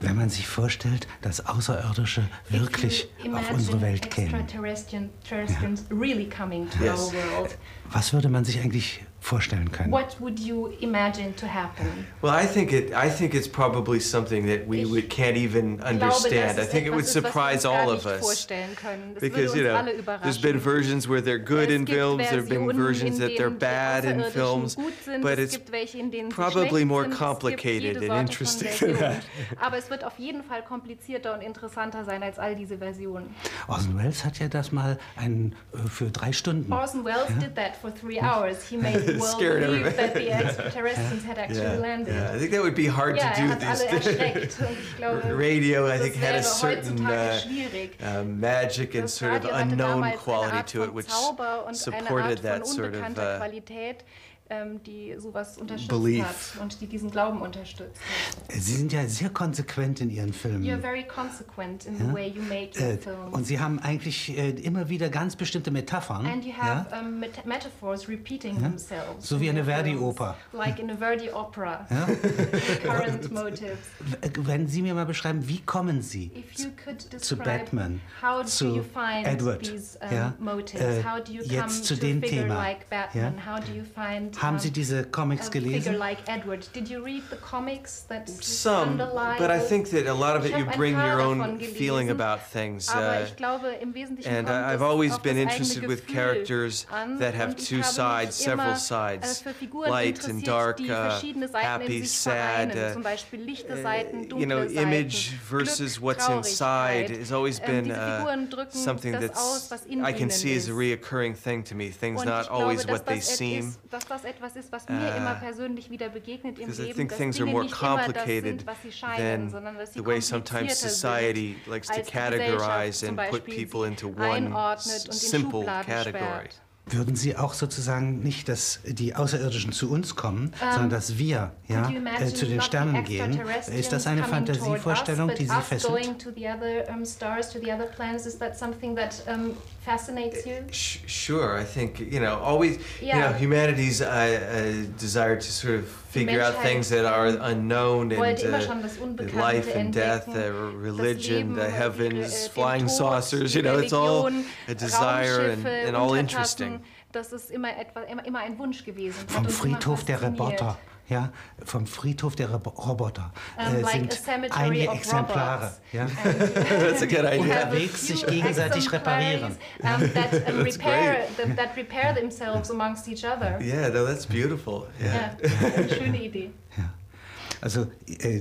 Wenn man sich vorstellt, dass Außerirdische wirklich auf unsere Welt kämen. Extraterrestrials really Yes. Was würde man sich eigentlich vorstellen können? What would you imagine to happen? Well, I think it. I think it's probably something that we Ich would, can't even glaube, understand. dass I es think it would surprise all nicht of us. Because würde you uns know, alle there's been überraschen. versions where they're good Es in gibt films. There have been Versionen, versions in that they're bad in films, gut sind. but es it's gibt welche, in denen sie probably more complicated and interesting than that. Aber es wird auf jeden Fall komplizierter und interessanter sein als all diese Versionen. Orson Welles hat ja das mal ein, äh, für drei Stunden. Orson Welles did that for three hours. He made Scared everybody. that the extraterrestrials had actually Yeah, landed. yeah. I think that would be hard Ja, to do these alle days. erschreckt. Und ich glaube, Radio, I think, had a certain uh, uh, magic and sort of unknown quality to it, which Zauber und eine supported that sort of uh, ähm, die sowas unterstützt Belief. hat und die diesen Glauben unterstützt. Sie sind ja sehr konsequent in Ihren Filmen. You're very consequent in the Ja. way you make your Äh, films. und Sie haben eigentlich äh, immer wieder ganz bestimmte Metaphern. And you ja? have um, met metaphors repeating themselves. So wie in eine Verdi-Oper. Like in a Verdi opera. Current motives. Wenn Sie mir mal beschreiben, wie kommen Sie zu Batman, how zu do you find Edward, these um, ja, motives? äh, how do you come jetzt zu to dem Thema, like Batman? ja? Haben Sie diese Comics a gelesen? Figure like Edward. Did you read the comics that Some, but I think that a lot of it you bring your own feeling about things. Uh, and I've always been interested with characters that have two sides, several sides, light and dark, uh, happy, sad. Uh, uh you know, image versus what's inside has always been uh, something that's I can see as a reoccurring thing to me. Things not always what they seem. Etwas ist, was mir Uh, immer persönlich wieder begegnet im Because I Leben, think dass things are Dinge more nicht immer das complicated sind, was sie scheinen, sondern dass sie the way sometimes komplizierter society sind, likes to als die categorize Gesellschaft zum and put Beispiel people into one einordnet und in simple Schubladen category. sperrt. Würden Sie auch sozusagen nicht, dass die Außerirdischen zu uns kommen, sondern dass wir ja, äh, zu den Sternen the gehen? Ist das eine Fantasievorstellung, us, die Sie fesselt? fascinates you? Sh- sure, I think you know always. Yeah. You know, humanity's uh, uh, desire to sort of figure out things that are unknown and uh, life and death, uh, religion, the heavens, flying saucers. You know, it's all a desire and, and all interesting. Das ist immer, etwa, immer, immer ein Wunsch gewesen. Vom Friedhof der. Roboter, ja, vom Friedhof der Rob Roboter Um, äh, like a sind cemetery einige of Exemplare. robots. Ja. Unterwegs sich gegenseitig reparieren. Um, that, um, That's repair, that, that repair themselves amongst each other. Yeah, no, that's beautiful. Yeah. Ja, eine schöne Idee. Ja. Also, äh,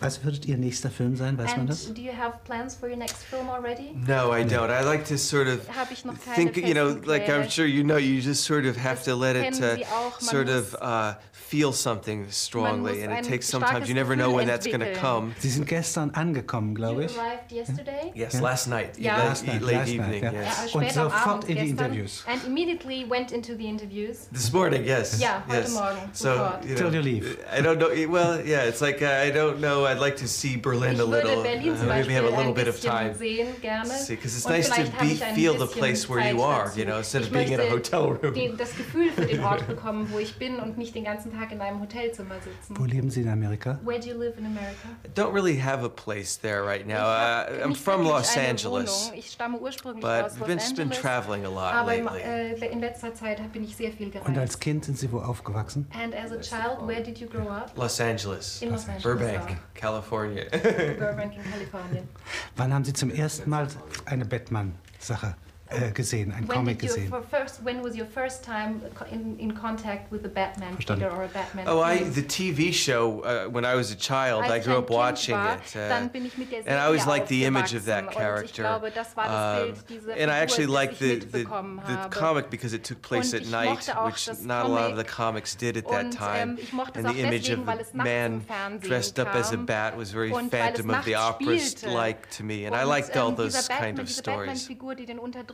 was wird Ihr nächster Film sein? Weiß man And das? do you have plans for your next film already? No, I don't. I like to sort of Habe ich noch keine think, you know, like I'm sure you know, you just sort of have Das to let it kennen uh, Sie auch, man sort of uh, feel something strongly, and it takes sometimes starkes you never know when that's going to come. Sie sind gestern angekommen, You glaube ich. arrived yesterday? Yes, Yeah. last night, Yeah. Last night, late last night, evening. yeah. Yes. also Und spät am sofort in die. Interviews. And immediately went into the interviews. This morning, yes. Yeah, heute yes. Morgen, So, sofort. you Till you leave. I don't know. Well, yeah, it's like uh, I don't know. I'd like to see Berlin a little. Berlin uh, maybe have a little bit of time. sehen, gerne. See, 'cause it's nice to be- feel the place where you are, you know, instead of being in a hotel room. Den, das Gefühl für den Ort bekommen, wo ich bin und nicht den ganzen Tag in einem Hotelzimmer sitzen. Wo leben Sie in Amerika? Where do you live in America? Don't really have a place there right now. Uh, I'm from Los Angeles, Ich stamme ursprünglich but aus I've Los been, just been traveling a lot Aber lately. äh, in letzter Zeit bin ich sehr viel gereist. Und als Kind sind Sie wo aufgewachsen? And as a child, where did you grow up? Los Angeles, In Los Angeles. Burbank, California. Burbank in Kalifornien. Wann haben Sie zum ersten Mal eine Batman-Sache äh, gesehen, ein When Comic you gesehen? first? When was your first time in, in contact with the Batman Verstanden. figure or a Batman? oh, I the TV show uh, when I was a child. Als I grew up watching war, it. uh, dann bin ich mit der and I always liked the image of that aufgewachsen. Und ich character. glaube, das war das Um, Bild and I actually Figur, liked the, the, the comic because it took place at night, which das not a lot of the comics did at that Und, time. ähm, ich and the image deswegen, of weil a es nachts im man dressed up as a bat was very Und weil es Phantom of the Opera spielte. like to me, and I liked all ähm, those kind of stories.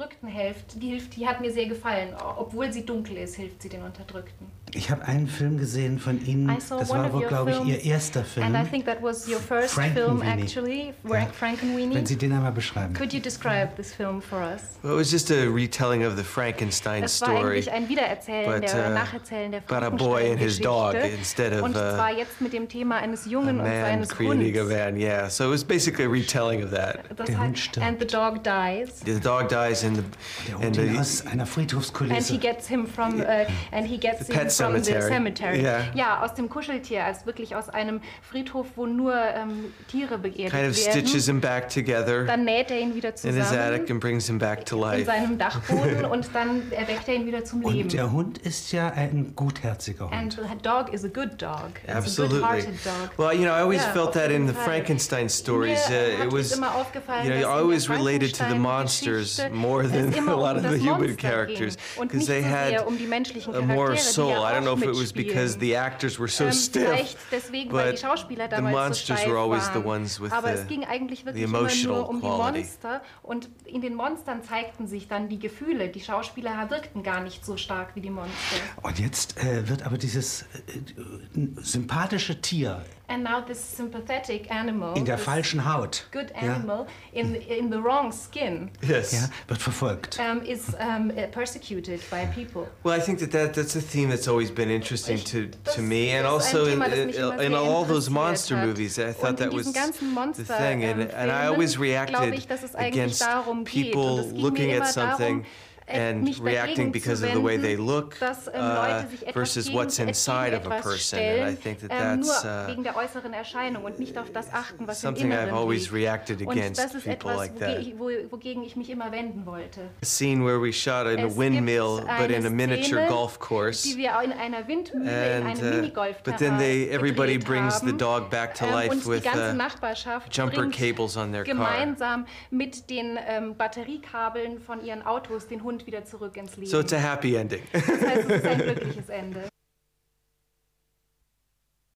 Unterdrückten hilft, die hilft, die hat mir sehr gefallen. Obwohl sie dunkel ist, hilft sie den Unterdrückten. Ich habe einen Film gesehen von Ihnen. I saw Das one war wohl, glaube ich, Ihr erster Film. And I think that was your first film, Frankenweenie. actually, Ja. Frankenweenie. Wenn Sie den einmal beschreiben. Could you describe this film for us? Well, it was just a retelling of the Frankenstein Es war story. eigentlich ein Wiedererzählen but, der uh, Nacherzählen der his dog Frankenstein-Geschichte. Und uh, zwar jetzt mit dem Thema eines Jungen und seines creating a Hundes. man, yeah. So it was basically a retelling of that. Das Der Hund heißt, stirbt. and the dog dies. The dog dies in the Der and holt ihn the, aus einer And Friedhofskulisse. he gets him from, uh, and he gets The him pet from the cemetery. cemetery. Yeah. Ja, aus dem Kuscheltier, also wirklich aus einem Friedhof, wo nur ähm, Tiere beerdigt kind of werden. stitches him back together Dann näht er ihn wieder in his zusammen attic and brings him back to in life. seinem Dachboden und dann erweckt er ihn wieder zum Leben. Und der Hund ist ja ein gutherziger And Hund. the dog is a good dog. It's a Absolutely. good-hearted dog. Well, you know, I always Ja, felt that in the. Frankenstein stories. Mir Uh, it was, immer aufgefallen, you know, in always related to the monsters more es than a lot of the human characters because they had a more soul. ja I don't know if it was because the actors were so Ähm, stiff, but the monsters were always the waren. ones with Aber the- es ging eigentlich wirklich the emotional nur um die quality. Monster und in den Monstern zeigten sich dann die Gefühle. Die Schauspieler wirkten gar nicht so stark wie die Monster. Und jetzt äh, wird aber dieses äh, sympathische Tier And now this sympathetic animal, in der this falschen Haut good ja, animal in, in the wrong skin, yes. ja, wird verfolgt. um, is um, uh, persecuted by people. Well, I think that, that that's a theme that's always been interesting Ich- to, to me, and also in, Thema, das in, in all those monster hat. movies. I thought Und that was diesen ganzen the thing, and, ähm, and I always reacted ich, dass es eigentlich against darum geht. Und people es ging mir looking at something darum, and reacting because of the way they look uh, versus what's inside of a person. And I think that that's uh, something I've always reacted against people like that. A scene where we shot in a windmill, but in a miniature golf course. And, uh, but then they, everybody brings the dog back to life with uh, jumper cables on their car. Gemeinsam mit den Batteriekabeln von ihren Autos den Hund wieder zurück ins Leben. So it's a happy ending. das heißt, es ist ein glückliches Ende.